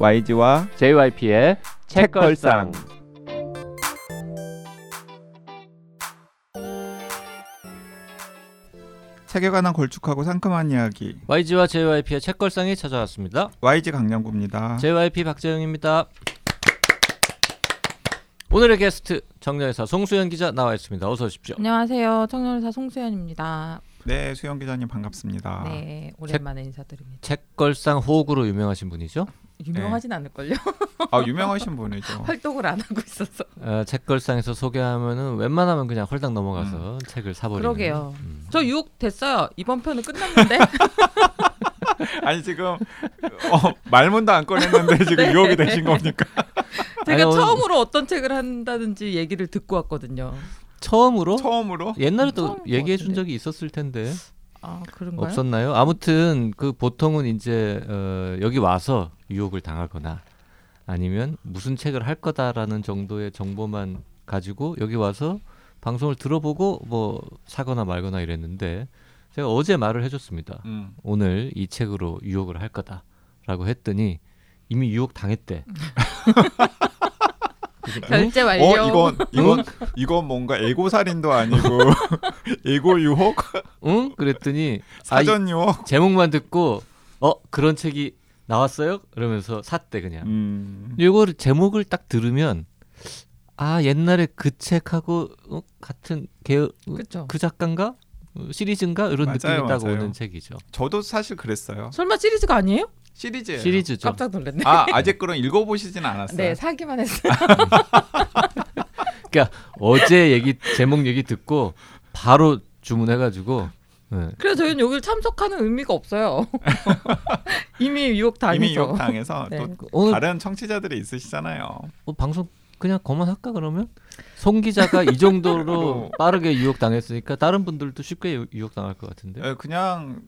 YG와 JYP의 책걸상. 책에 관한 걸쭉하고 상큼한 이야기 YG와 JYP의 책걸상이 찾아왔습니다. YG 강량구입니다. JYP 박재영입니다. 오늘의 게스트 정년회사 송수연 기자 나와 있습니다. 어서 오십시오. 안녕하세요. 청년의사 송수연입니다. 네, 수영 기자님 반갑습니다. 네, 오랜만에 인사드립니다. 책걸상 호구로 유명하신 분이죠. 유명하진 않을걸요? 아 유명하신 분이죠. 활동을 안 하고 있어서. 어, 책걸상에서 소개하면은 웬만하면 그냥 홀딱 넘어가서 책을 사버리는. 그러게요. 음. 저 유혹 됐어요. 이번 편은 끝났는데. 아니 지금 어, 말문도 안 꺼냈는데 지금 네. 유혹이 되신 겁니까? 제가 아니, 오늘- 처음으로 어떤 책을 한다든지 얘기를 듣고 왔거든요. 처음으로 처음으로? 옛날에도 처음인 것 얘기해 준. 적이 있었을 텐데 아, 그런가요? 없었나요? 아무튼 그 보통은 이제 어, 여기 와서 유혹을 당하거나 아니면 무슨 책을 할 거다라는 정도의 정보만 가지고 여기 와서 방송을 들어보고 뭐 사거나 말거나 이랬는데 제가 어제 말을 해줬습니다. 음. 오늘 이 책으로 유혹을 할 거다라고 했더니 이미 유혹 당했대. 결제 완료. 어 이건 이건 이건 뭔가 에고 살인도 아니고 에고 유혹, 응? 그랬더니 아, 사전 유혹. 제목만 듣고 어 그런 책이 나왔어요? 그러면서 샀대 그냥. 음. 이거를 제목을 딱 들으면 아 옛날에 그 책하고 어, 같은 계열 어, 그렇죠. 그 작가인가 어, 시리즈인가 이런 맞아요, 느낌이 딱 맞아요. 오는 책이죠. 저도 사실 그랬어요. 설마 시리즈가 아니에요? 시리즈예요. 시리즈죠. 깜짝 놀랐네. 아 아직 그럼 읽어보시진 않았어요. 네, 사기만 했어요. 그러니까 어제 얘기 제목 얘기 듣고 바로 주문해가지고 네. 그래서 저희는 여기를 참석하는 의미가 없어요. 이미 유혹 당해서. 이미 유혹 당해서 네. 또 오늘 다른 청취자들이 있으시잖아요. 어, 방송 그냥 그만할까 그러면 송 기자가 이 정도로 빠르게 유혹 당했으니까 다른 분들도 쉽게 유혹 당할 것 같은데. 예, 그냥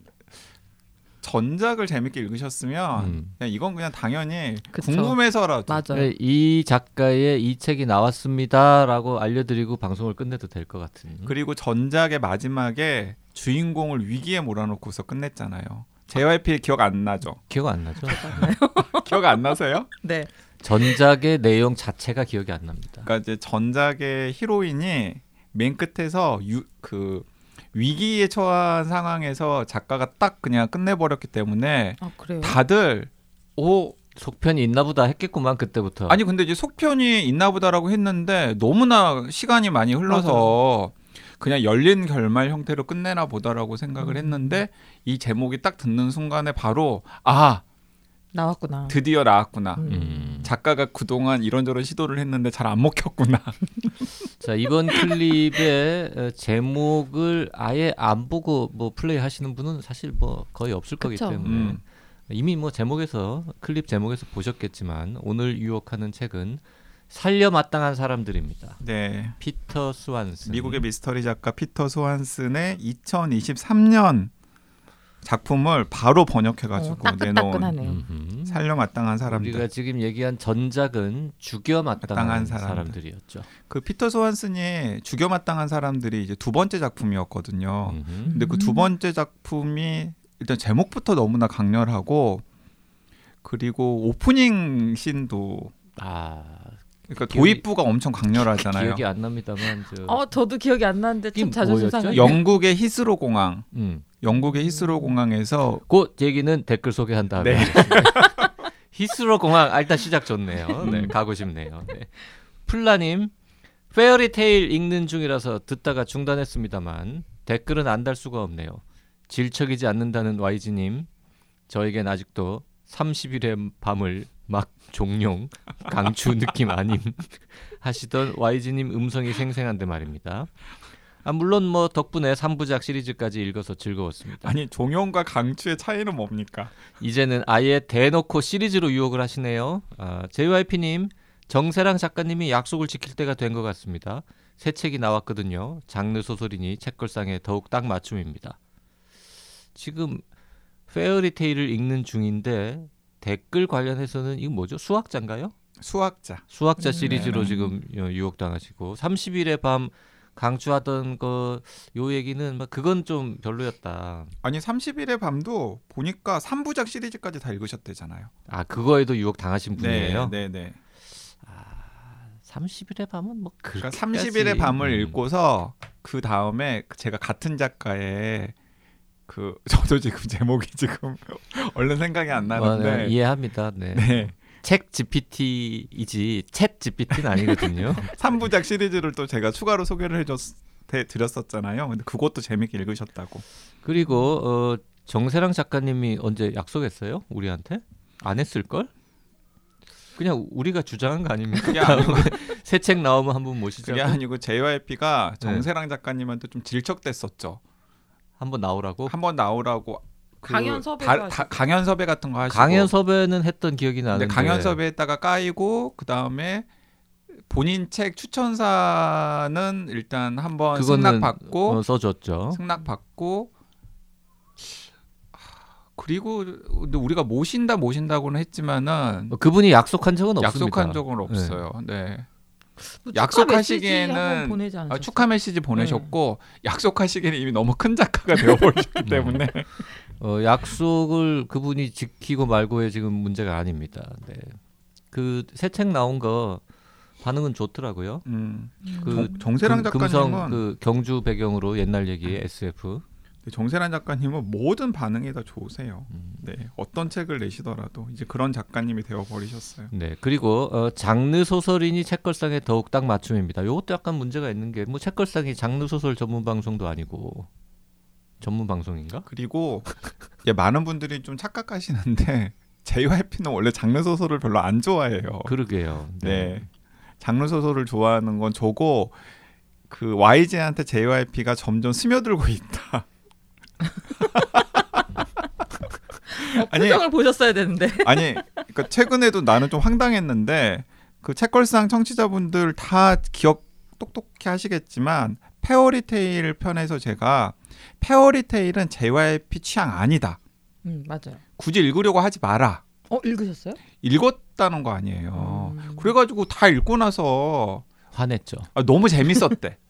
전작을 재밌게 읽으셨으면 음. 그냥 이건 그냥 당연히 그쵸. 궁금해서라도 맞아요. 네, 이 작가의 이 책이 나왔습니다라고 알려드리고 방송을 끝내도 될 것 같은. 그리고 전작의 마지막에 주인공을 위기에 몰아넣고서 끝냈잖아요. JYP 기억 안 나죠? 기억 안 나죠? 기억 안 나세요? 네. 전작의 내용 자체가 기억이 안 납니다. 그러니까 이제 전작의 히로인이 맨 끝에서 유, 그 위기에 처한 상황에서 작가가 딱 그냥 끝내버렸기 때문에 아, 그래요? 다들 오 속편이 있나 보다 했겠구만 그때부터. 아니 근데 이제 속편이 있나 보다라고 했는데 너무나 시간이 많이 흘러서 그냥 열린 결말 형태로 끝내나 보다라고 생각을 음. 했는데 이 제목이 딱 듣는 순간에 바로 아 나왔구나. 드디어 나왔구나 음. 음. 작가가 그동안 이런저런 시도를 했는데 잘 안 먹혔구나 자 이번 클립의 어, 제목을 아예 안 보고 뭐 플레이 하시는 분은 사실 뭐 거의 없을 거기 그쵸. 때문에 음. 이미 뭐 제목에서 클립 제목에서 보셨겠지만 오늘 유혹하는 책은 살려 마땅한 사람들입니다. 네 피터 스완슨. 미국의 미스터리 작가 피터 스완슨의 2023년 작품을 바로 번역해가지고 어, 내놓은. 살려 마땅한 사람들 우리가 지금 얘기한 전작은 죽여 마땅한 마땅한 사람들. 사람들 이었죠. 그 피터 스완슨이 죽여 마땅한 사람들이 이제 두 번째 작품이었거든요. 음흠. 근데 그 두 번째 작품이 일단 제목부터 너무나 강렬하고 그리고 오프닝 씬도 아 그러니까 기억이- 도입부가 엄청 강렬하잖아요. 기억이 안 납니다만 저 어, 저도 기억이 안 나는데 참 자존심? 상해. 영국의 히스로 공항, 음. 영국의 히스로 공항에서 그 얘기는 댓글 소개한 다음에 네. 히스로 공항 아, 일단 시작 좋네요. 음. 네, 가고 싶네요. 네. 플라님 페어리테일 읽는 중이라서 듣다가 중단했습니다만 댓글은 안 달 수가 없네요. 질척이지 않는다는 YG님 저에겐 아직도 30일의 밤을 막 종룡 강추 느낌 아님 하시던 YG님 음성이 생생한데 말입니다. 아, 물론 뭐 덕분에 3부작 시리즈까지 읽어서 즐거웠습니다. 아니 종영과 강추의 차이는 뭡니까? 이제는 아예 대놓고 시리즈로 유혹을 하시네요. 아, JYP님 정세랑 작가님이 약속을 지킬 때가 된 것 같습니다. 새 책이 나왔거든요. 장르 소설이니 책걸상에 더욱 딱 맞춤입니다. 지금 페어리테일을 읽는 중인데 댓글 관련해서는 이거 뭐죠? 수학자인가요? 수학자. 수학자 음. 시리즈로 네. 지금 어, 유혹당하시고 30일의 밤 강추하던 거요 얘기는 막 그건 좀 별로였다. 아니 30일의 밤도 보니까 3부작 시리즈까지 다 읽으셨대잖아요. 아 그거에도 유혹 당하신 분이에요. 네, 네, 네. 30일의 밤은 뭐 그러니까 그렇게 30일의 밤을 음. 읽고서 그 다음에 제가 같은 작가의 그 저도 지금 제목이 지금 얼른 생각이 안 어, 네, 나는데 이해합니다. 네. 네. 책 GPT이지 챗 GPT는 아니거든요. 3부작 시리즈를 또 제가 추가로 소개를 해줬 해 드렸었잖아요. 근데 그것도 재밌게 읽으셨다고. 그리고 어, 정세랑 작가님이 언제 약속했어요? 우리한테 안 했을 걸? 그냥 우리가 주장한 거 아닙니까? 새 책 나오면 한번 모시자고 그게 아니고 JYP가 네. 정세랑 작가님한테 좀 질척댔었죠. 한번 나오라고. 한번 나오라고 그 강연 섭외도 다-. 다- 강연 섭외 같은 거 하시고 강연 섭외는 했던 기억이 나는데 강연 섭외했다가 까이고 그 다음에 본인 책 추천사는 일단 한번 그거는 승낙 받고 어, 써줬죠. 승낙 받고 그리고 근데 우리가 모신다 모신다고는 했지만은 어, 그분이 약속한 적은 없습니다. 약속한 적은 없어요. 네. 뭐 약속하시기에는- 아? 축하 메시지 보내셨고 약속하시기에는 이미 너무 큰 작가가 되어버리기 때문에 어, 약속을 그분이 지키고 말고의 지금 문제가 아닙니다. 네. 그새 책 나온 거 반응은 좋더라고요. 음, 그 정- 정세랑 작가님은 그 경주 배경으로 옛날 얘기 SF. 정세란 작가님은 모든 반응이 다 좋으세요. 음. 네, 어떤 책을 내시더라도 이제 그런 작가님이 되어 버리셨어요. 네. 그리고 어, 장르 소설이니 책걸상에 더욱 딱 맞춤입니다. 요것도 약간 문제가 있는 게 뭐 책걸상이 장르 소설 전문 방송도 아니고 전문 방송인가? 그리고 예, 많은 분들이 좀 착각하시는데 JYP는 원래 장르 소설을 별로 안 좋아해요. 그러게요. 네. 장르 소설을 좋아하는 건 저고 그 YG한테 JYP가 점점 스며들고 있다. 어, 아니- 표정을 보셨어야 되는데. 아니, 그러니까 최근에도 나는 좀 황당했는데 그 책걸상 청취자분들 다 기억 똑똑히 하시겠지만 페어리테일 편에서 제가 페어리테일은 JYP 취향 아니다. 음 맞아요. 굳이 읽으려고 하지 마라. 어 읽으셨어요? 읽었다는 거 아니에요. 음. 그래가지고 다 읽고 나서 화냈죠. 아, 너무 재밌었대.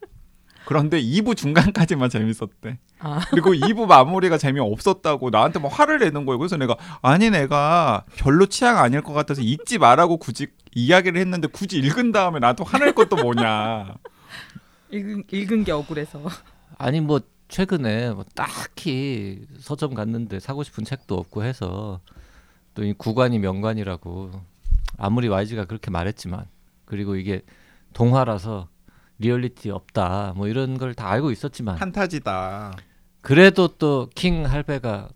그런데 2부 중간까지만 재밌었대. 아 그리고 2부 마무리가 재미없었다고 나한테 막 화를 내는 거예요. 그래서 내가 아니 내가 별로 취향 아닐 것 같아서 읽지 말라고 굳이 이야기를 했는데 굳이 읽은 다음에 나한테 화낼 것도 뭐냐. 읽은 읽은 게 억울해서. 아니 뭐 최근에 뭐 딱히 서점 갔는데 사고 싶은 책도 없고 해서 또 이 구관이 명관이라고 아무리 YG가 그렇게 말했지만 그리고 이게 동화라서 리얼리티 없다 뭐 이런 걸 다 알고 있었지만 판타지다. 그래도 또 킹 할배가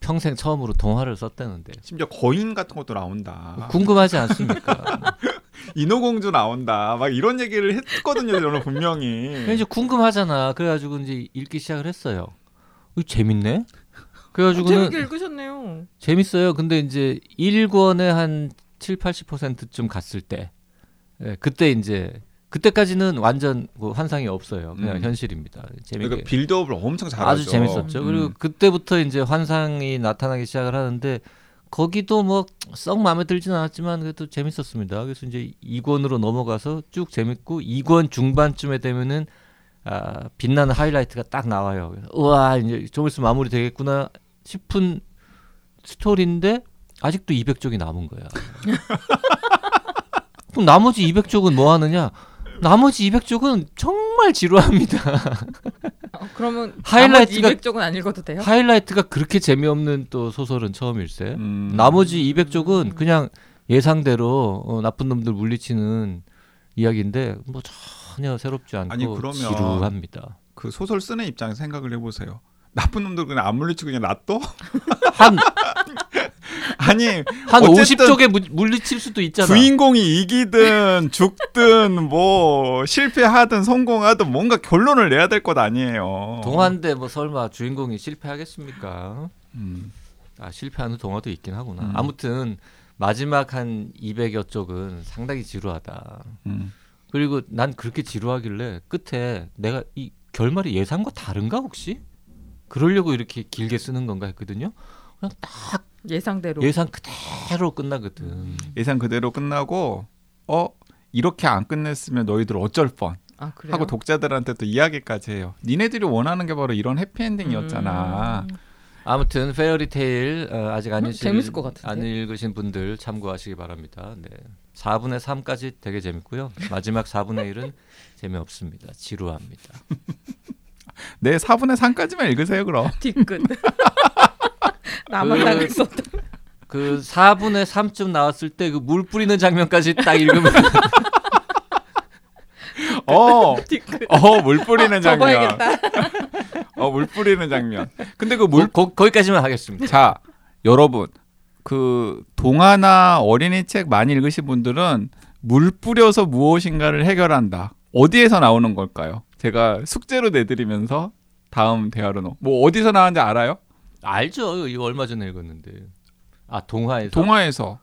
평생 처음으로 동화를 썼다는데 심지어 거인 같은 것도 나온다. 궁금하지 않습니까? 인어공주 나온다. 막 이런 얘기를 했거든요. 저는 분명히. 그래서 이제 궁금하잖아. 그래가지고 이제 읽기 시작을 했어요. 어, 재밌네. 그래가지고는 재밌게 읽으셨네요. 재밌어요. 근데 이제 1권에 한 7, 80%쯤 갔을 때 예, 그때 이제 그때까지는 완전 그 환상이 없어요. 그냥 음. 현실입니다. 재밌게 그러니까 빌드업을 엄청 잘하죠. 아주 재밌었죠. 음. 그리고 그때부터 이제 환상이 나타나기 시작을 하는데 거기도 뭐 썩 마음에 들지는 않았지만 그래도 재밌었습니다. 그래서 이제 2권으로 넘어가서 쭉 재밌고 2권 중반쯤에 되면은 아, 빛나는 하이라이트가 딱 나와요. 그래서 우와 이제 좀 있으면 마무리 되겠구나 싶은 스토리인데 아직도 200쪽이 남은 거야. 그럼 나머지 200쪽은 뭐 하느냐? 나머지 200쪽은 정말 지루합니다. 어, 그러면 하이라이트가- 하이라이트가 200쪽은 안 읽어도 돼요? 하이라이트가 그렇게 재미없는 또 소설은 처음일세. 음. 나머지 200쪽은 그냥 예상대로 어, 나쁜 놈들 물리치는 이야기인데 뭐 전혀 새롭지 않고 아니, 그러면- 지루합니다. 그 소설 쓰는 입장에서 생각을 해보세요. 나쁜 놈들 그냥 안 물리치고 그냥 놔둬? 한 아니 한 어쨌든 50쪽에 무- 물리칠 수도 있잖아. 주인공이 이기든 죽든 뭐 실패하든 성공하든 뭔가 결론을 내야 될 것 아니에요. 동화인데 뭐 설마 주인공이 실패하겠습니까? 음. 아 실패하는 동화도 있긴 하구나. 음. 아무튼 마지막 한 200여 쪽은 상당히 지루하다. 음. 그리고 난 그렇게 지루하길래 끝에 내가 이 결말이 예상과 다른가 혹시? 그러려고 이렇게 길게 쓰는 건가 했거든요. 그냥 딱 예상대로. 예상 그대로 끝나거든. 예상 그대로 끝나고 어 이렇게 안 끝냈으면 너희들 어쩔 뻔아 그래요? 하고 독자들한테 또 이야기까지 해요. 니네들이 원하는 게 바로 이런 해피엔딩이었잖아. 음. 아무튼 페어리테일 어, 아직 안 음, 읽으신 재밌을 것 같은데. 안 읽으신 분들 참고하시기 바랍니다. 네. 4분의 3까지 되게 재밌고요. 마지막 4분의 1은 재미없습니다. 지루합니다. 네, 4분의 3까지만 읽으세요, 그럼. 뒤끝. 나만 그- 당했었다. 그 4분의 3쯤 나왔을 때 그 물 뿌리는 장면까지 딱 읽으면 어. 어, 물 뿌리는 장면. 어, 물 뿌리는 장면. 근데 그 물, 거, 거기까지만 하겠습니다. 자, 여러분. 그 동화나 어린이 책 많이 읽으신 분들은 물 뿌려서 무엇인가를 해결한다. 어디에서 나오는 걸까요? 제가 숙제로 내드리면서 다음 대화로 넣어. 뭐 어디서 나왔는지 알아요? 알죠. 이거 얼마 전에 읽었는데. 아 동화에서 동화에서.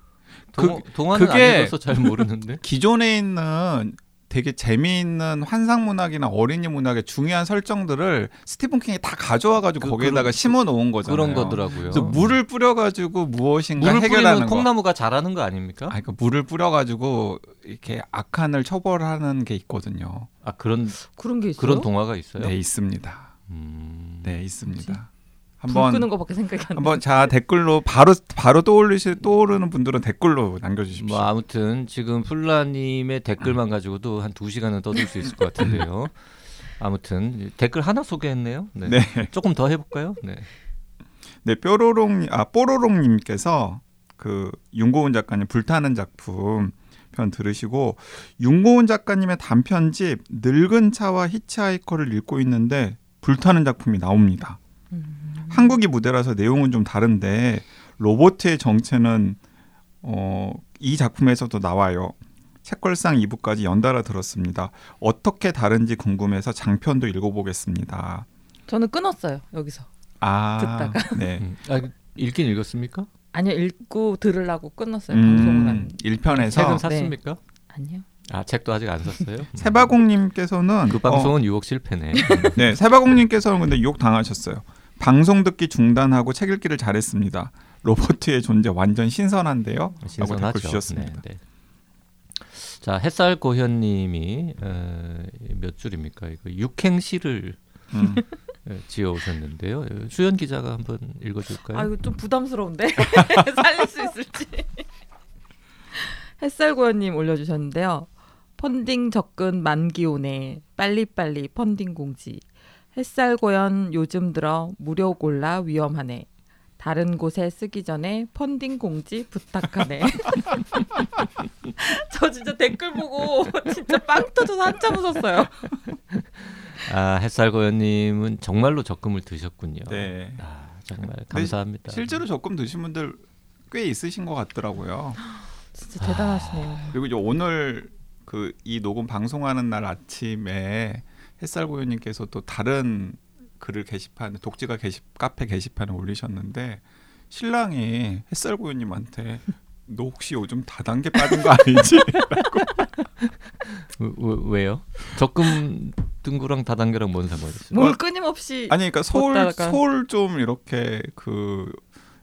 동, 동화는 그게- 안 읽어서 잘 모르는데. 기존에 있는 되게 재미있는 환상 문학이나 어린이 문학의 중요한 설정들을 스티븐 킹이 다 가져와 가지고 그- 거기에다가 그런- 심어 놓은 거잖아요. 그런 거더라고요. 그래서 물을 뿌려 가지고 무엇인가 물을 해결하는 뿌리면 거. 콩나무가 자라는 거 아닙니까? 아, 그러니까 물을 뿌려 가지고 이렇게 악한을 처벌하는 게 있거든요. 아 그런 그런 게 있어요? 그런 동화가 있어요. 네, 있습니다. 음. 네, 있습니다. 불 한번 끄는 거밖에 생각이 안 나. 한번 자 댓글로 바로 바로 떠올리실 떠오르는 분들은 댓글로 남겨 주십시오. 뭐 아무튼 지금 플라님의 댓글만 가지고도 한 두 시간은 떠들 수 있을 것 같은데요. 아무튼 댓글 하나 소개했네요. 네. 네. 조금 더 해볼까요? 네. 네, 뾰로롱 아 뽀로롱 님께서 그 윤고은 작가님 불타는 작품 편 들으시고 윤고은 작가님의 단편집 늙은 차와 히치하이커를 읽고 있는데 불타는 작품이 나옵니다. 음. 한국이 무대라서 내용은 좀 다른데 로보트의 정체는 어, 이 작품에서도 나와요. 책걸상 2부까지 연달아 들었습니다. 어떻게 다른지 궁금해서 장편도 읽어보겠습니다. 저는 끊었어요 여기서. 아, 듣다가. 네. 음. 아, 읽긴 읽었습니까? 아니요 읽고 들으려고 끊었어요 방송을 안. 음, 1편에서 책은 샀습니까? 아니요. 아 책도 아직 안 샀어요. 세바공님께서는 그 방송은 유혹 실패네. 네, 세바공님께서는 근데 유혹 당하셨어요. 방송 듣기 중단하고 책 읽기를 잘했습니다. 로버트의 존재 완전 신선한데요. 라고 댓글 신선하죠. 주셨습니다. 네, 네. 자 햇살 고현님이 어, 몇 줄입니까? 이거 육행시를 음. 예, 지어 오셨는데요. 어, 수연 기자가 한번 읽어줄까요? 아 이거 좀 부담스러운데 살릴 수 있을지. 햇살 고현님 올려주셨는데요. 펀딩 접근 만기 오네. 빨리빨리 펀딩 공지. 햇살고현 요즘 들어 무료 골라 위험하네. 다른 곳에 쓰기 전에 펀딩 공지 부탁하네. 저 진짜 댓글 보고 진짜 빵 터져서 한참 웃었어요. 아 햇살 고현님은 정말로 적금을 드셨군요. 네. 아 정말 감사합니다. 실제로 적금 드신 분들 꽤 있으신 것 같더라고요. 진짜 대단하시네요. 그리고 이제 오늘 그 이 녹음 방송하는 날 아침에 햇살 고유님께서 또 다른 글을 게시판 독지가 게시 카페 게시판에 올리셨는데 신랑이 햇살 고유님한테 너 혹시 요즘 다단계 빠진 거 아니지? 왜, 왜요? 적금 등구랑 다단계랑 뭔 상관이 있어요? 뭘 끊임없이 아니 그러니까 서울 걷다가. 서울 좀 이렇게 그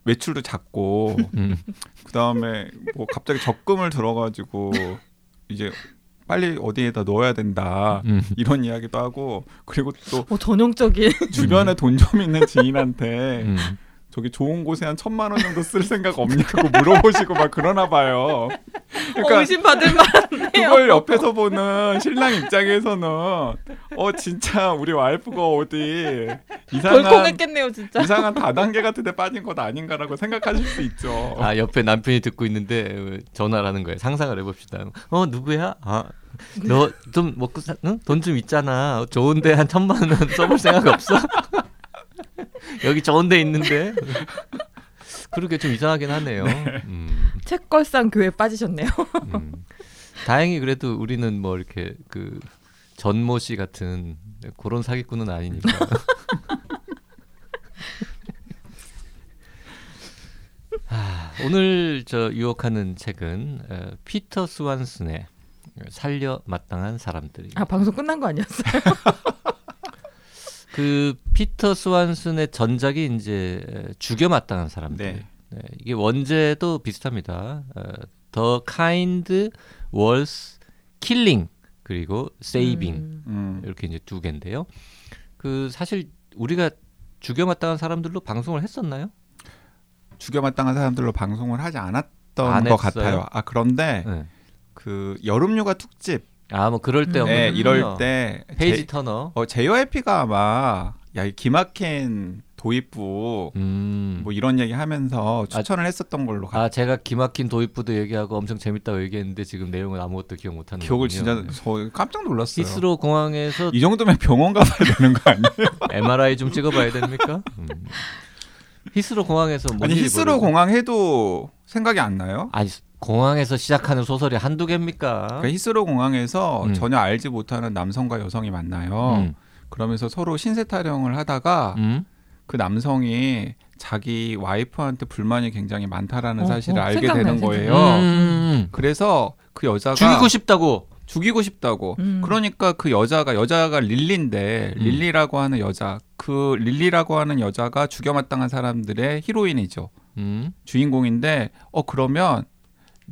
매출도 작고 음. 그 다음에 뭐 갑자기 적금을 들어가지고 이제 빨리 어디에다 넣어야 된다 음. 이런 이야기도 하고 그리고 또 어, 전형적인 주변에 돈 좀 있는 지인한테 음. 저기 좋은 곳에 한 천만 원 정도 쓸 생각 없냐고 물어보시고 막 그러나 봐요. 어, 그러니까 의심받을 만해요. 그걸 옆에서 보는 신랑 입장에서는 어 진짜 우리 와이프가 어디 이상한. 이상한 다단계 같은 데 빠진 것 아닌가라고 생각하실 수 있죠. 아 옆에 남편이 듣고 있는데 전화를 하는 거예요. 상상을 해봅시다. 어 누구야? 아 너 좀 먹고 사, 응? 돈 좀 있잖아. 좋은데 한 천만 원 써볼 생각 없어? 여기 좋은데 있는데. 그렇게 좀 이상하긴 하네요. 음, 책걸상 교회 빠지셨네요. 음. 다행히 그래도 우리는 뭐 이렇게 그 전모 씨 같은 그런 사기꾼은 아니니까. 아, 오늘 저 유혹하는 책은 어, 피터 스완슨의 살려 마땅한 사람들이. 아 방송 끝난 거 아니었어요? 그 피터 스완슨의 전작이 이제 죽여 마땅한 사람들. 네. 네, 이게 원제도 비슷합니다. 어, The Kind Was Killing. 그리고 세이빙 음. 음. 이렇게 이제 두 개인데요. 그 사실 우리가 죽여 마땅한 사람들로 방송을 했었나요? 죽여 마땅한 사람들로 방송을 하지 않았던 안것 했어요? 같아요. 아 그런데 네. 그 여름휴가 특집 아 뭐 그럴 때 음. 네, 음. 이럴 때 페이지 제, 터너. 어, JYP가 아마 야 이 기막힌 도입부 음. 뭐 이런 얘기 하면서 추천을 했었던 걸로 가, 아 제가 기막힌 도입부도 얘기하고 엄청 재밌다고 얘기했는데 지금 내용은 아무것도 기억 못 하는 기억을 거군요. 진짜 저 깜짝 놀랐어요. 히스로 공항에서 이 정도면 병원 가봐야 되는 거 아니에요? MRI 좀 찍어봐야 됩니까? 음. 히스로 공항에서 뭔 아니 히스로 벌어져? 공항 해도 생각이 안 나요? 아니 공항에서 시작하는 소설이 한두 개입니까? 그러니까 히스로 공항에서 음. 전혀 알지 못하는 남성과 여성이 만나요. 음. 그러면서 서로 신세 타령을 하다가 음? 그 남성이 자기 와이프한테 불만이 굉장히 많다라는 어, 사실을 어, 알게 되는 생각나요. 거예요. 음. 그래서 그 여자가 죽이고 싶다고. 죽이고 싶다고. 음. 그러니까 그 여자가 여자가 릴리인데 음. 릴리라고 하는 여자 그 릴리라고 하는 여자가 죽여마땅한 사람들의 히로인이죠. 음. 주인공인데 어 그러면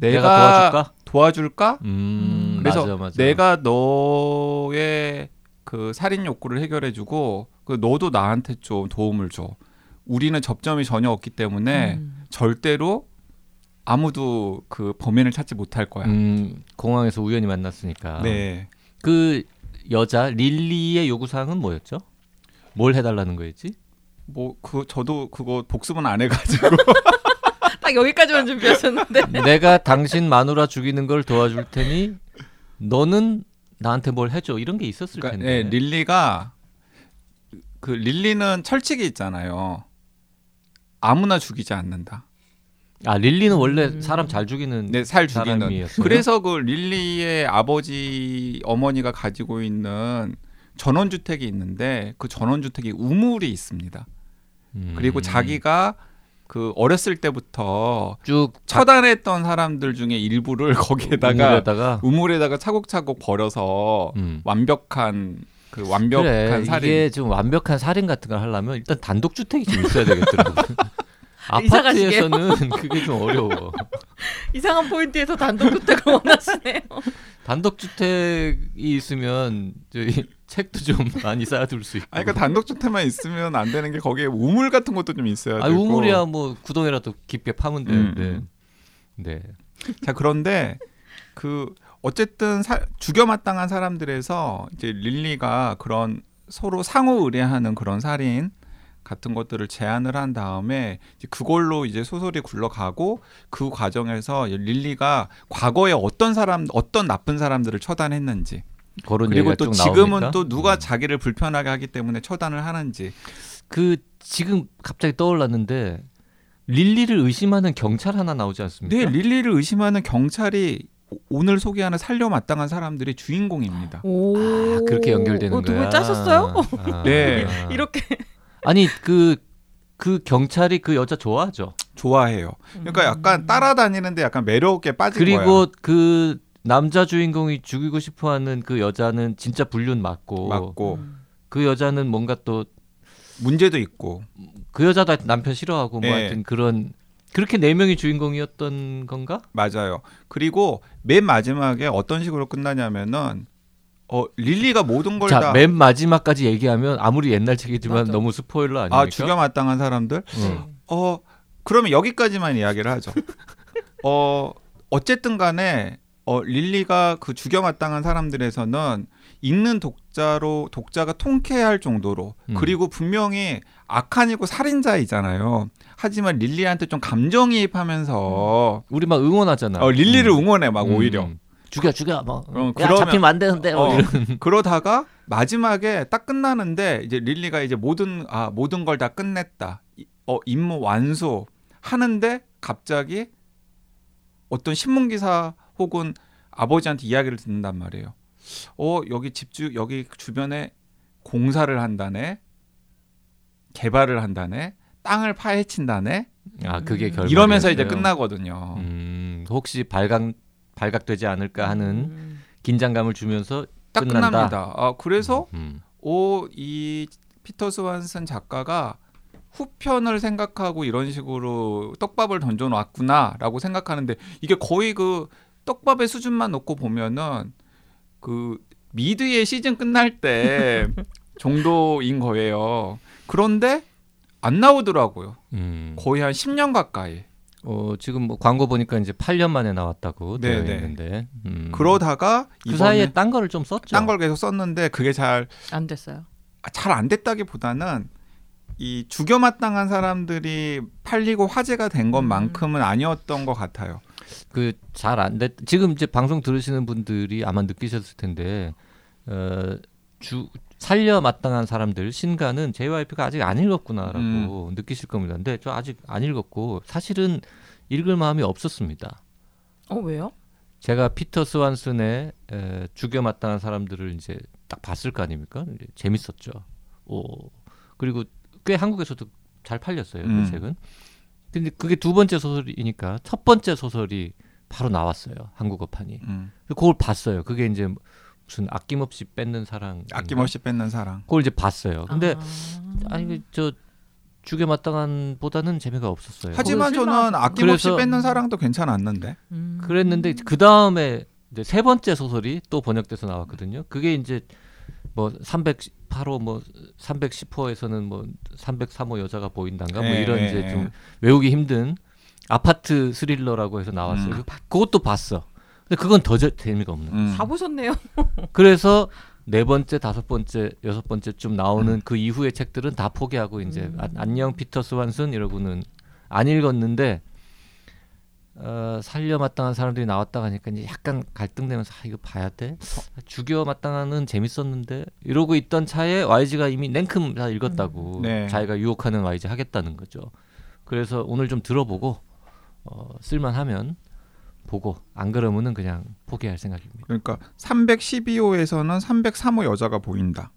내가, 내가, 도와줄까? 도와줄까? 음. 그래서 맞아, 맞아. 내가 너의 그 살인 욕구를 해결해주고 그 너도 나한테 좀 도움을 줘. 우리는 접점이 전혀 없기 때문에 음. 절대로 아무도 그 범인을 찾지 못할 거야. 음, 공항에서 우연히 만났으니까. 네. 그 여자 릴리의 요구 사항은 뭐였죠? 뭘 해달라는 거였지? 뭐 그 저도 그거 복습은 안 해가지고 딱 여기까지만 준비하셨는데. 내가 당신 마누라 죽이는 걸 도와줄 테니 너는 나한테 뭘 해줘 이런 게 있었을 그러니까 텐데. 네, 릴리가 그 릴리는 철칙이 있잖아요. 아무나 죽이지 않는다. 아 릴리는 원래 음. 사람 잘 죽이는 네, 살 죽이는. 사람이었어요. 그래서 그 릴리의 아버지 어머니가 가지고 있는 전원주택이 있는데 그 전원주택이 우물이 있습니다. 음. 그리고 자기가 그 어렸을 때부터 쭉 처단했던 사람들 중에 일부를 거기에다가 우물에다가 우물에다가 차곡차곡 버려서 음. 완벽한 그 완벽한 그래 살인 이게 좀 완벽한 살인 같은 걸 하려면 일단 단독 주택이 좀 있어야 되겠더라고. 아파트에서는 그게 좀 어려워. 이상한 포인트에서 단독주택을 원하시네요. 단독 주택이 있으면 저희 책도 좀 많이 쌓아둘 수 있고. 아니 그러니까 단독주택만 있으면 안 되는 게 거기에 우물 같은 것도 좀 있어야 아 되고 우물이야 뭐 구덩이라도 깊게 파면 음, 되는데. 음. 네. 자 그런데 그 어쨌든 사, 죽여 마땅한 사람들에서 이제 릴리가 그런 서로 상호 의뢰하는 그런 살인 같은 것들을 제안을 한 다음에 이제 그걸로 이제 소설이 굴러가고 그 과정에서 릴리가 과거에 어떤 사람 어떤 나쁜 사람들을 처단했는지 그런 그리고 또쭉 지금은 나옵니까? 또 누가 음. 자기를 불편하게 하기 때문에 처단을 하는지 그 지금 갑자기 떠올랐는데 릴리를 의심하는 경찰 하나 나오지 않습니까? 네 릴리를 의심하는 경찰이 오- 오늘 소개하는 살려 마땅한 사람들의 주인공입니다. 오. 아, 그렇게 연결되는 어, 거야. 두분 짜셨어요? 아. 네. 이렇게. 아니 그그 경찰이 그 여자 좋아하죠. 좋아해요. 그러니까 약간 따라다니는데 약간 매력에 빠진 그리고 거야. 그 남자 주인공이 죽이고 싶어하는 그 여자는 진짜 불륜 맞고, 맞고 음. 그 여자는 뭔가 또그 문제도 있고 여자도 남편 싫어하고 뭐 네. 하여튼 그런 그렇게 네 명이 주인공이었던 건가? 맞아요. 그리고 맨 마지막에 어떤 식으로 끝나냐면은 어 릴리가 모든 걸 자, 다맨 마지막까지 얘기하면 아무리 옛날 책이지만 맞아. 너무 스포일러 아닙니까? 아, 죽여 마땅한 사람들? 어. 어, 그러면 여기까지만 이야기를 하죠. 어, 어쨌든 간에 어, 릴리가 그 죽여 마땅한 사람들에서는 읽는 독자로 독자가 통쾌할 정도로 음. 그리고 분명히 악한이고 살인자이잖아요. 하지만 릴리한테 좀 감정이입하면서 우리 막 응원하잖아. 어, 릴리를 음. 응원해 막 음, 오히려. 음. 죽여 죽여 뭐. 어, 야 잡히면 안 되는데 뭐 어. 그러다가 마지막에 딱 끝나는데 이제 릴리가 이제 모든 아 모든 걸 다 끝냈다. 이- 어 임무 완수 하는데 갑자기 어떤 신문 기사 혹은 아버지한테 이야기를 듣는단 말이에요. 어 여기 집주 여기 주변에 공사를 한다네. 개발을 한다네. 땅을 파헤친다네. 아 그게 음. 결. 이러면서 이제 끝나거든요. 음, 혹시 발각 발각되지 않을까 하는 음. 긴장감을 주면서 딱 끝난다. 끝납니다. 아 그래서 음. 오이 피터 스완슨 작가가 후편을 생각하고 이런 식으로 떡밥을 던져 놨구나라고 생각하는데 이게 거의 그 떡밥의 수준만 놓고 보면은 그 미드의 시즌 끝날 때 정도인 거예요. 그런데 안 나오더라고요. 음. 거의 한 10년 가까이. 어, 지금 뭐 광고 보니까 이제 8년 만에 나왔다고 네, 되어 네. 있는데. 음. 그러다가 그 사이에 딴 거를 좀 썼죠. 딴 걸 계속 썼는데 그게 잘 안 됐어요. 잘 안 됐다기보다는 이 죽여마땅한 사람들이 팔리고 화제가 된 것만큼은 아니었던 것 같아요. 그 잘 안 됐. 지금 이제 방송 들으시는 분들이 아마 느끼셨을 텐데 어, 주 살려 마땅한 사람들 신가는 JYP가 아직 안 읽었구나라고 느끼실 겁니다. 근데 저 아직 안 읽었고 사실은 읽을 마음이 없었습니다. 어 왜요? 제가 피터 스완슨의 에, 죽여 마땅한 사람들을 이제 딱 봤을 거 아닙니까? 재밌었죠. 오 그리고 꽤 한국에서도 잘 팔렸어요 음. 그 책은. 근데 그게 두 번째 소설이니까 첫 번째 소설이 바로 나왔어요 한국어판이. 음. 그걸 봤어요. 그게 이제 무슨 아낌없이 뺏는 사랑. 아낌없이 뺏는 사랑. 그걸 이제 봤어요. 근데 아... 아니 그저 죽여 마땅한 보다는 재미가 없었어요. 하지만 저는. 아낌없이 뺏는 사랑도 괜찮았는데. 음. 그랬는데 그 다음에 이제 세 번째 소설이 또 번역돼서 나왔거든요. 그게 이제 뭐 308호 뭐 310호에서는 뭐 303호 여자가 보인단가 뭐 예, 이런 예, 이제 예. 좀 외우기 힘든 아파트 스릴러라고 해서 나왔어요. 음. 그- 그것도 봤어. 근데 그건 더 재- 재미가 없는. 거예요. 음. 다 보셨네요. 그래서 네 번째, 다섯 번째, 여섯 번째쯤 나오는 음. 그 이후의 책들은 다 포기하고 이제 음. 아- 안녕 피터 스완슨 이러고는 안 읽었는데 어, 살려 마땅한 사람들이 나왔다 하니까 이제 약간 갈등되면서 아, 이거 봐야 돼. 죽여 마땅한은 재밌었는데 이러고 있던 차에 YG가 이미 냉큼 다 읽었다고 음. 네. 자기가 유혹하는 YG 하겠다는 거죠. 그래서 오늘 좀 들어보고 어, 쓸만하면 보고 안 그러면은 그냥 포기할 생각입니다. 그러니까 312호에서는 303호 여자가 보인다.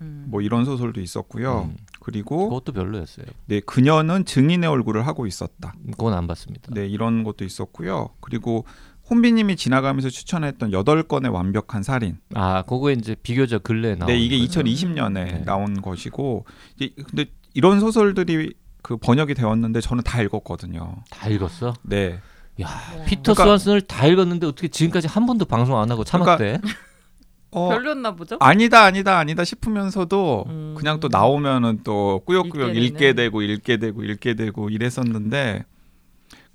음. 뭐 이런 소설도 있었고요. 음, 그리고 그것도 별로였어요. 네, 그녀는 증인의 얼굴을 하고 있었다. 그건 안 봤습니다. 네, 이런 것도 있었고요. 그리고 혼비님이 지나가면서 추천했던 여덟 건의 완벽한 살인. 아, 그거 이제 비교적 근래에 나온 네, 이게 거예요. 2020년에 네. 나온 것이고, 이제 근데 이런 소설들이 그 번역이 되었는데 저는 다 읽었거든요. 다 읽었어. 네, 야, 와. 피터 그러니까- 스완슨을 다 읽었는데 어떻게 지금까지 한 번도 방송 안 하고 참았대? 어, 별로였나 보죠? 아니다, 아니다, 아니다 싶으면서도 음. 그냥 또 나오면은 또 꾸역꾸역 읽게. 되고 읽게 되고 읽게 되고 이랬었는데,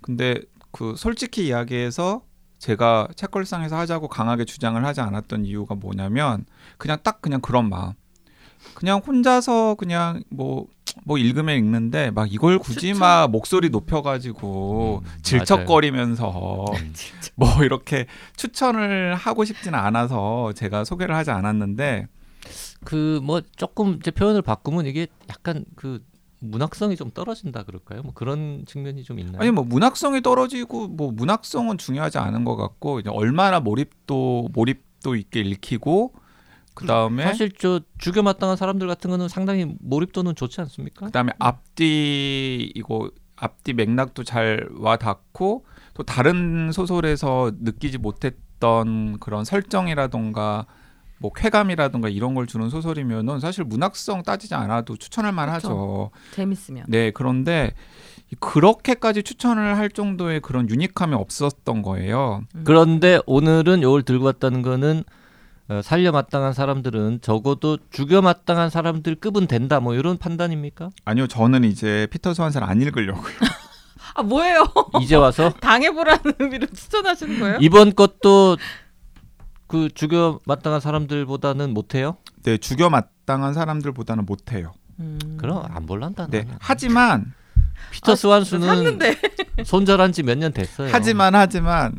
근데 그 솔직히 이야기해서 제가 책걸상에서 하자고 강하게 주장을 하지 않았던 이유가 뭐냐면 그냥 딱 그냥 그런 마음. 그냥 혼자서 그냥 뭐, 뭐 읽으면 읽는데 막 이걸 굳이 추천. 막 목소리 높여가지고 음, 질척거리면서 음. 뭐 이렇게 추천을 하고 싶지는 않아서 제가 소개를 하지 않았는데 그 뭐 조금 이제 표현을 바꾸면 이게 약간 그 문학성이 좀 떨어진다 그럴까요? 뭐 그런 측면이 좀 있나요? 아니 뭐 문학성이 떨어지고 뭐 문학성은 중요하지 않은 것 같고 이제 얼마나 몰입도 몰입도 있게 읽히고 그 다음에 사실 저 죽여 마땅한 사람들 같은 거는 상당히 몰입도는 좋지 않습니까? 그다음에 앞뒤 이거 앞뒤 맥락도 잘 와닿고 또 다른 소설에서 느끼지 못했던 그런 설정이라던가 뭐 쾌감이라던가 이런 걸 주는 소설이면은 사실 문학성 따지지 않아도 추천할 만하죠. 재밌으면. 네, 그런데 그렇게까지 추천을 할 정도의 그런 유니함이 없었던 거예요. 그런데 오늘은 요걸 들고 왔다는 거는 어, 살려 마땅한 사람들은 적어도 죽여 마땅한 사람들 급은 된다 뭐 이런 판단입니까? 아니요, 저는 이제 피터 스완슨 안 읽으려고요. 아 뭐예요? 이제 와서 당해보라는 의미로 추천하시는 거예요? 이번 것도 그 죽여 마땅한 사람들보다는 못해요? 네, 죽여 마땅한 사람들보다는 못해요. 음. 그럼 안 볼란다. 네. 하지만 피터 아, 스완수는 손절한 지 몇 년 됐어요. 하지만 하지만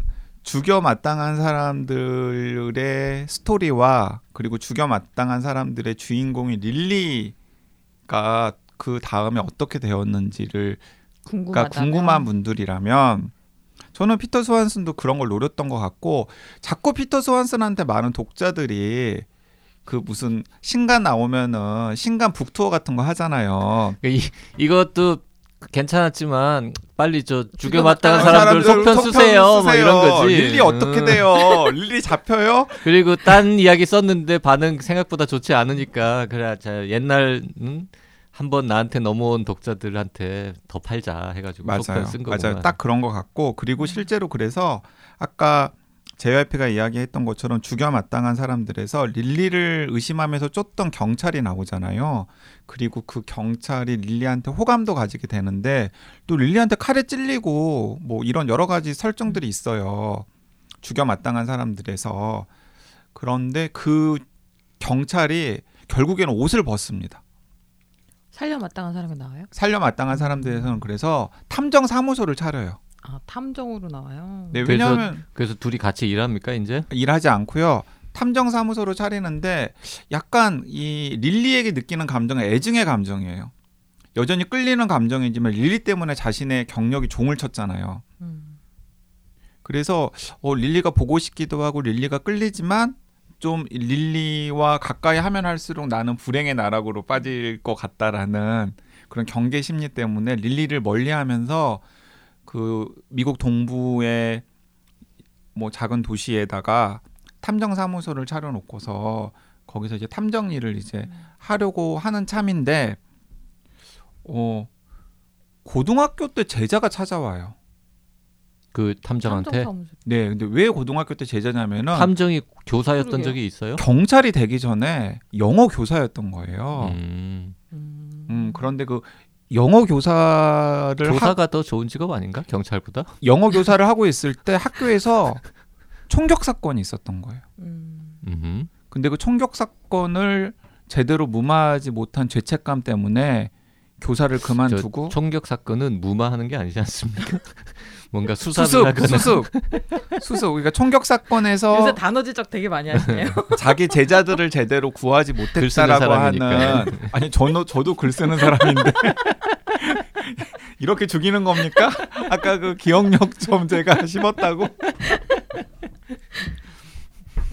죽여 마땅한 사람들의 스토리와 그리고 죽여 마땅한 사람들의 주인공이 릴리가 그 다음에 어떻게 되었는지를 궁금하다. 그러니까 궁금한 분들이라면 저는 피터 스완슨도 그런 걸 노렸던 것 같고 자꾸 피터 스완슨한테 많은 독자들이 그 무슨 신간 나오면은 신간 book tour 같은 거 하잖아요. 이, 이것도 괜찮았지만 빨리 저 죽여 죽여 마땅한 마땅한 사람들 속편 쓰세요. 뭐 이런 거지. 릴리 어떻게 음. 돼요? 릴리 잡혀요? 그리고 딴 이야기 썼는데 반응 생각보다 좋지 않으니까 그래 자 옛날 음, 한번 나한테 넘어온 독자들한테 더 팔자 해가지고 속편 맞아요. 쓴 거구나. 맞아요. 딱 그런 것 같고 그리고 실제로 그래서 아까 JYP가 이야기했던 것처럼 죽여 마땅한 사람들에서 릴리를 의심하면서 쫓던 경찰이 나오잖아요. 그리고 그 경찰이 릴리한테 호감도 가지게 되는데 또 릴리한테 칼에 찔리고 뭐 이런 여러 가지 설정들이 있어요. 죽여 마땅한 사람들에서 그런데 그 경찰이 결국에는 옷을 벗습니다. 살려 마땅한 사람이 나와요? 살려 마땅한 사람들에서는 그래서 탐정 사무소를 차려요. 아 탐정으로 나와요. 네, 그래서- 왜냐하면 그래서 둘이 같이 일합니까 이제? 일하지 않고요. 탐정 사무소를 차리는데 약간 이 릴리에게 느끼는 감정은 애증의 감정이에요. 여전히 끌리는 감정이지만 릴리 때문에 자신의 경력이 종을 쳤잖아요. 음. 그래서 어, 릴리가 보고 싶기도 하고 릴리가 끌리지만 좀 릴리와 가까이 하면 할수록 나는 불행의 나락으로 빠질 것 같다라는 그런 경계 심리 때문에 릴리를 멀리하면서 그 미국 동부의 뭐 작은 도시에다가 탐정 사무소를 차려놓고서 거기서 이제 탐정 일을 이제 하려고 하는 참인데 어 고등학교 때 제자가 찾아와요. 그 탐정한테. 네, 근데 왜 고등학교 때 제자냐면은 탐정이 교사였던 그러게요. 적이 있어요? 경찰이 되기 전에 영어 교사였던 거예요. 음, 음. 음, 그런데 그 영어 교사를 하, 교사가 더 좋은 직업 아닌가? 경찰보다? 영어 교사를 하고 있을 때 학교에서 총격 사건이 있었던 거예요. 음. 음. 근데 그 총격 사건을 제대로 무마하지 못한 죄책감 때문에 교사를 그만두고 총격 사건은 무마하는 게 아니지 않습니까? 뭔가 수사를 수습, 하거나 수습, 수습. 그러니까 총격 사건에서 요새 단어 지적 되게 많이 하시네요. 자기 제자들을 제대로 구하지 못했다라고. 하는 아니 저도 저도 글 쓰는 사람인데 이렇게 죽이는 겁니까? 아까 그 기억력 좀 제가 심었다고.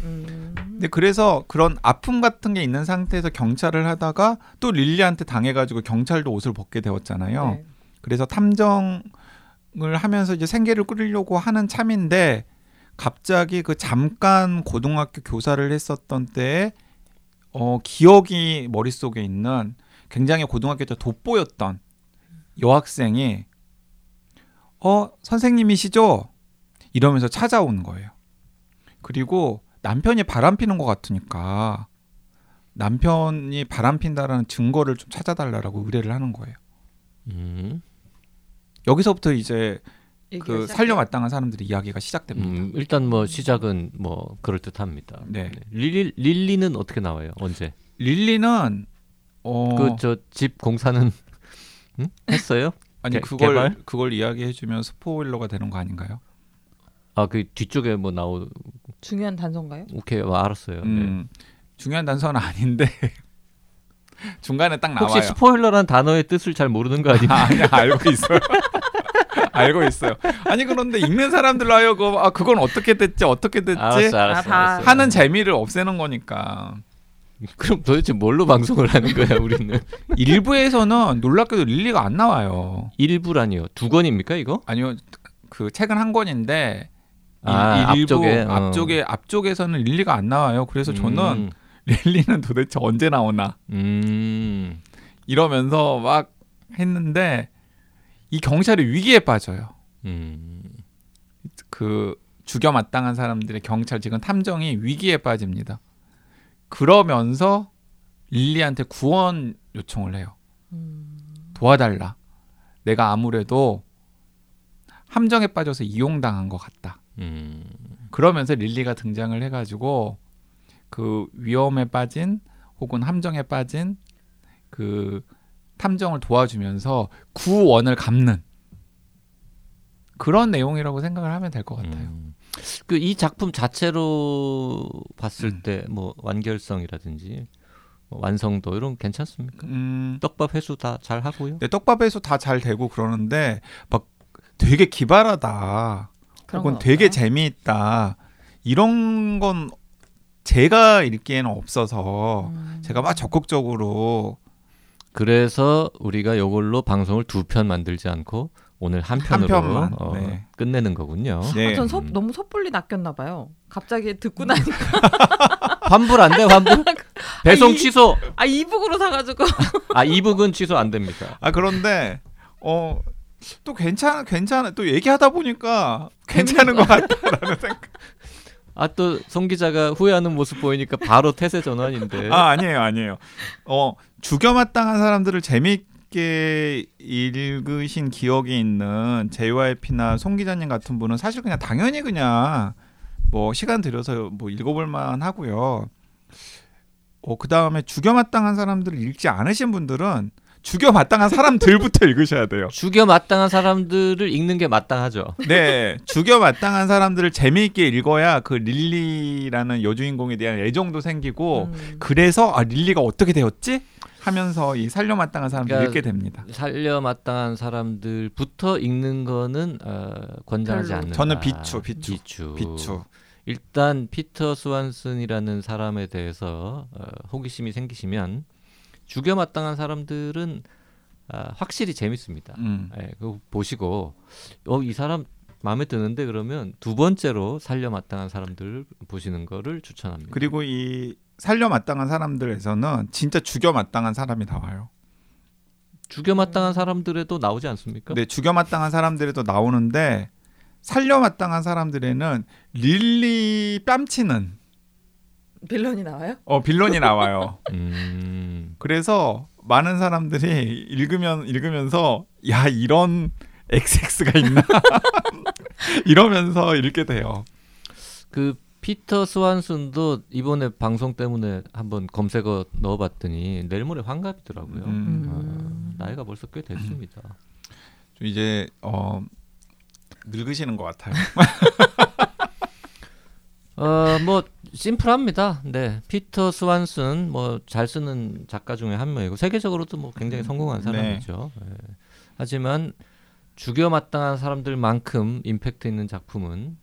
음. 근데 그래서 그런 아픔 같은 게 있는 상태에서 경찰을 하다가 또 릴리한테 당해가지고 경찰도 옷을 벗게 되었잖아요. 네. 그래서 탐정 을 하면서 이제 생계를 꾸리려고 하는 참인데 갑자기 그 잠깐 고등학교 교사를 했었던 때에 어 기억이 머릿속에 있는 굉장히 고등학교 때 돋보였던 여학생이 어 선생님이시죠? 이러면서 찾아오는 거예요. 그리고 남편이 바람 피는 것 같으니까 남편이 바람 핀다라는 증거를 좀 찾아달라고 의뢰를 하는 거예요. 음. 여기서부터 이제 그 시작돼요? 살려 마땅한 사람들의 이야기가 시작됩니다. 음, 일단 뭐 시작은 뭐 그럴 듯합니다. 네. 릴리 릴리는 어떻게 나와요? 언제? 릴리는 어 그저 집 공사는 응? 했어요? 아니 개- 그걸 개발? 그걸 이야기해 주면 스포일러가 되는 거 아닌가요? 아 그 뒤쪽에 뭐 나오 중요한 단서인가요? 오케이 아, 알았어요. 네. 음. 중요한 단서는 아닌데 중간에 딱 나와요. 혹시 스포일러란 단어의 뜻을 잘 모르는 거 아니에요? 아니 알고 있어요. 알고 있어요. 아니 그런데 읽는 사람들로 하여금 아 그건 어떻게 됐지 어떻게 됐지 알았어, 알았어, 아, 다 알았어. 하는 재미를 없애는 거니까. 그럼 도대체 뭘로 방송을 하는 거야 우리는? 일부에서는 놀랍게도 릴리가 안 나와요. 일부라니요. 두 권입니까 이거? 아니요 그 책은 한 권인데 일- 아, 일부 앞쪽에, 어. 앞쪽에 앞쪽에서는 릴리가 안 나와요. 그래서 저는 음, 릴리는 도대체 언제 나오나 음. 이러면서 막 했는데 이 경찰이 위기에 빠져요. 음. 그 죽여 마땅한 사람들의 경찰 지금 탐정이 위기에 빠집니다. 그러면서 릴리한테 구원 요청을 해요. 음. 도와달라. 내가 아무래도 함정에 빠져서 이용당한 것 같다. 음. 그러면서 릴리가 등장을 해가지고 그 위험에 빠진 혹은 함정에 빠진 그 탐정을 도와주면서 구원을 갚는 그런 내용이라고 생각을 하면 될 것 같아요. 음. 그이 작품 자체로 봤을 음. 때뭐 완결성이라든지 뭐 완성도 이런 괜찮습니까? 음, 떡밥 회수 다 잘 하고요. 네, 떡밥에서 다잘 되고 그러는데 막 되게 기발하다 혹은 건 되게? 재미있다 이런 건 제가 읽기에는 없어서 음. 제가 막 적극적으로 그래서 우리가 요걸로 방송을 두 편 만들지 않고 오늘 한 편으로 편만, 어, 네. 끝내는 거군요. 네. 아, 전 소, 음. 너무 섣불리 낚였나 봐요. 갑자기 듣고 나니까 환불 안 돼, 환불? 배송 이- 취소. 아 이북으로 사가지고 아, 이북은 취소 안 됩니다. 아 그런데 어 또 괜찮 괜찮아 또 얘기하다 보니까 괜찮은 것 같다라는 생각. 아 또 송 기자가 후회하는 모습 보이니까 바로 태세 전환인데. 아 아니에요 아니에요. 어 죽여 마땅한 사람들을 재미있게 읽으신 기억이 있는 JYP나 송 기자님 같은 분은 사실 그냥 당연히 그냥 뭐 시간 들여서 뭐 읽어볼 만 하고요. 어, 그 다음에 죽여 마땅한 사람들을 읽지 않으신 분들은 죽여 마땅한 사람들부터 읽으셔야 돼요. 죽여 마땅한 사람들을 읽는 게 마땅하죠. 네, 죽여 마땅한 사람들을 재미있게 읽어야 그 릴리라는 여주인공에 대한 애정도 생기고 음. 그래서 아 릴리가 어떻게 되었지? 하면서 이 살려 마땅한 사람들 그러니까 읽게 됩니다. 살려 마땅한 사람들부터 읽는 거는 어, 권장하지. 않는다. 저는 비추, 비추, 비추. 비추. 일단 피터 스완슨이라는 사람에 대해서 어, 호기심이 생기시면 죽여 마땅한 사람들은 아, 확실히 재밌습니다. 음. 예, 그거 보시고 어 이 사람 마음에 드는데 그러면 두 번째로 살려 마땅한 사람들 보시는 거를 추천합니다. 그리고 이 살려 마땅한 사람들에서는 진짜 죽여 마땅한 사람이 나와요. 죽여 마땅한 사람들에도 나오지 않습니까? 네, 죽여 마땅한 사람들에도 나오는데 살려 마땅한 사람들에는 릴리 뺨치는 빌런이 나와요? 어 빌런이 나와요. 음, 그래서 많은 사람들이 읽으면 읽으면서 야 이런 XX가 있나 이러면서 읽게 돼요. 그 피터 스완슨도 이번에 방송 때문에 한번 검색어 넣어봤더니 내일 모레 환갑이더라고요. 음. 어, 나이가 벌써 꽤 됐습니다. 좀 이제 어 늙으시는 것 같아요. 어, 뭐 심플합니다. 네, 피터 스완슨 뭐 잘 쓰는 작가 중에 한 명이고 세계적으로도 뭐 굉장히 성공한 네. 사람이죠. 예. 하지만 죽여 마땅한 사람들만큼 임팩트 있는 작품은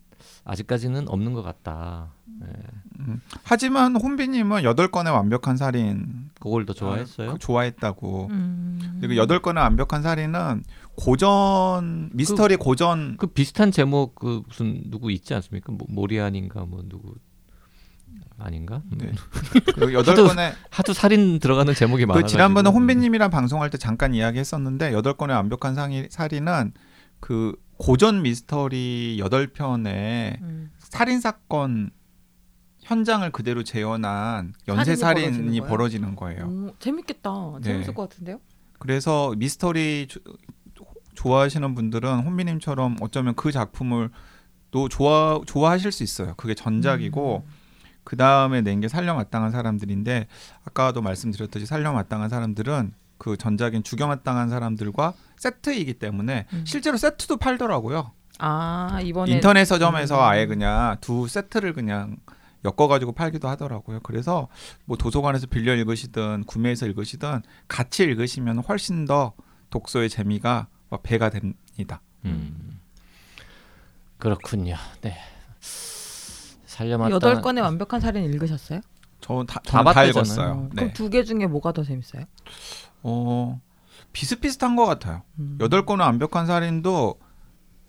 아직까지는 없는 것 같다. 예. 하지만 혼비님은 여덟 건의 완벽한 살인 그걸 더 좋아했어요. 그 좋아했다고. 음. 그리고 여덟 건의 완벽한 살인은 고전 미스터리 고전 그 비슷한 제목 그 무슨 누구 있지 않습니까? 뭐, 모리안인가 뭐 누구 아닌가? 음. 네. 그 여덟 하도 건의 하도 살인 들어가는 제목이 많아. 그 지난번에 혼비님이랑 방송할 때 잠깐 이야기했었는데 여덟 건의 완벽한 상이, 살인은 그 고전 미스터리 여덟 편의 음. 살인 사건 현장을 그대로 재현한 연쇄 살인이 살인이 벌어지는 벌어지는 거예요. 오, 재밌겠다. 네. 재밌을 것 같은데요? 그래서 미스터리 조- 좋아하시는 분들은 혼비님처럼 어쩌면 그 작품을 또 좋아 좋아하실 수 있어요. 그게 전작이고 음. 그 다음에 낸 게 살려마땅한 사람들인데 아까도 말씀드렸듯이 살려마땅한 사람들은 그 전작인 죽여마땅한 사람들과 세트이기 때문에 음. 실제로 세트도 팔더라고요. 아 이번에 인터넷 서점에서 음. 아예 그냥 두 세트를 그냥 엮어가지고 팔기도 하더라고요. 그래서 뭐 도서관에서 빌려 읽으시든 구매해서 읽으시든 같이 읽으시면 훨씬 더 독서의 재미가 뭐 배가 됩니다. 음. 그렇군요. 네. 살려마땅 여덟 건의 완벽한 살인 읽으셨어요? 저는 다, 다 저는 다. 읽었어요. 어, 네. 그럼 두 개 중에 뭐가 더 재밌어요? 어, 비슷비슷한 것 같아요. 음. 여덟 건의 완벽한 살인도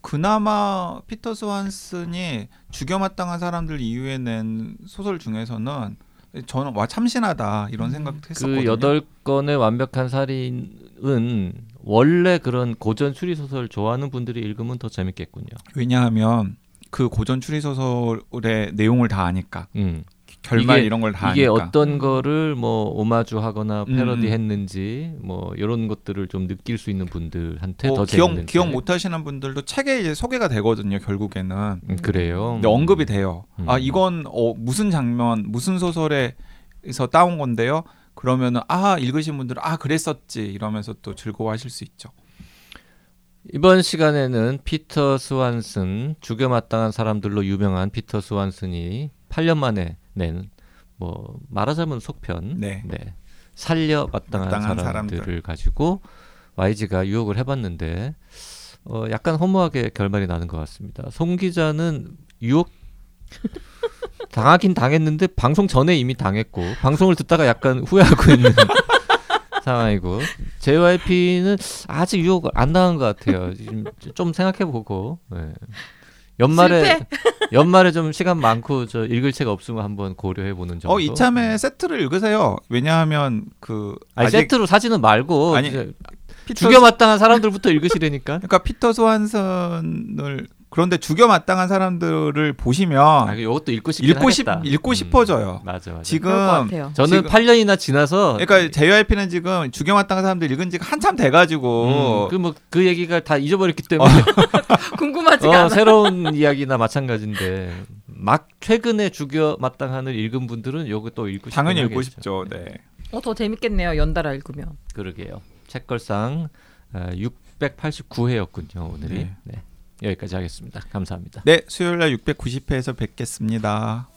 그나마 피터 스완슨이 죽여 마땅한 사람들 이후에 낸 소설 중에서는 저는 와 참신하다 이런 음. 생각했었거든요. 그 여덟 건의 완벽한 살인은 원래 그런 고전 추리 소설 좋아하는 분들이 읽으면 더 재밌겠군요. 왜냐하면 그 고전 추리 소설의 내용을 다 아니까 음. 결말 이게- 이런 걸 다 이게 아니까. 어떤 거를 뭐 오마주하거나 음, 패러디했는지 뭐 이런 것들을 좀 느낄 수 있는 분들한테 어, 더 기억 재밌는 기억 못 하시는 분들도 책에 이제 소개가 되거든요. 결국에는 음, 그래요. 근데 언급이 돼요. 음. 아 이건 어, 무슨 장면 무슨 소설에서 따온 건데요. 그러면은 아 읽으신 분들은 아 그랬었지 이러면서 또 즐거워하실 수 있죠. 이번 시간에는 피터 스완슨 죽여 마땅한 사람들로 유명한 피터 스완슨이 8년 만에 낸 뭐 말하자면 속편 네. 살려 마땅한, 마땅한 사람들을 사람들. 가지고 YG가 유혹을 해봤는데 어, 약간 허무하게 결말이 나는 것 같습니다. 송 기자는 유혹 당하긴 당했는데 방송 전에 이미 당했고 방송을 듣다가 약간 후회하고 있는 상황이고 JYP는 아직 유혹을 안 당한 것 같아요. 좀 생각해보고 네. 연말에 연말에 좀 시간 많고 저 읽을 책 없으면 한번 고려해 보는 정도. 어 이참에 세트를 읽으세요. 왜냐하면 그 아니 아직 세트로 사지는 말고 아니, 피터 죽여 마땅한 사람들부터 읽으시려니까. 그러니까 피터 스완슨을 그런데 죽여 마땅한 사람들을 보시면 아, 이것도 읽고 싶긴 읽고 싶 하겠다. 읽고 음, 싶어져요. 맞아 맞아. 지금 그럴 것 같아요. 저는 지금- 8년이나 지나서 그러니까 JYP는 지금 죽여 마땅한 사람들 읽은 지가 한참 돼 가지고 그뭐 그 얘기가 다 잊어버렸기 때문에 궁금하지가 어, 않아. 새로운 이야기나 마찬가지인데 막 최근에 죽여 마땅한을 읽은 분들은 요거 또 읽고 싶긴 당연히 읽고. 싶죠. 네. 어, 더 재밌겠네요. 연달아 읽으면. 그러게요. 책걸상 689회였군요 오늘이. 네. 네. 여기까지 하겠습니다. 감사합니다. 네, 수요일 날 690회에서 뵙겠습니다.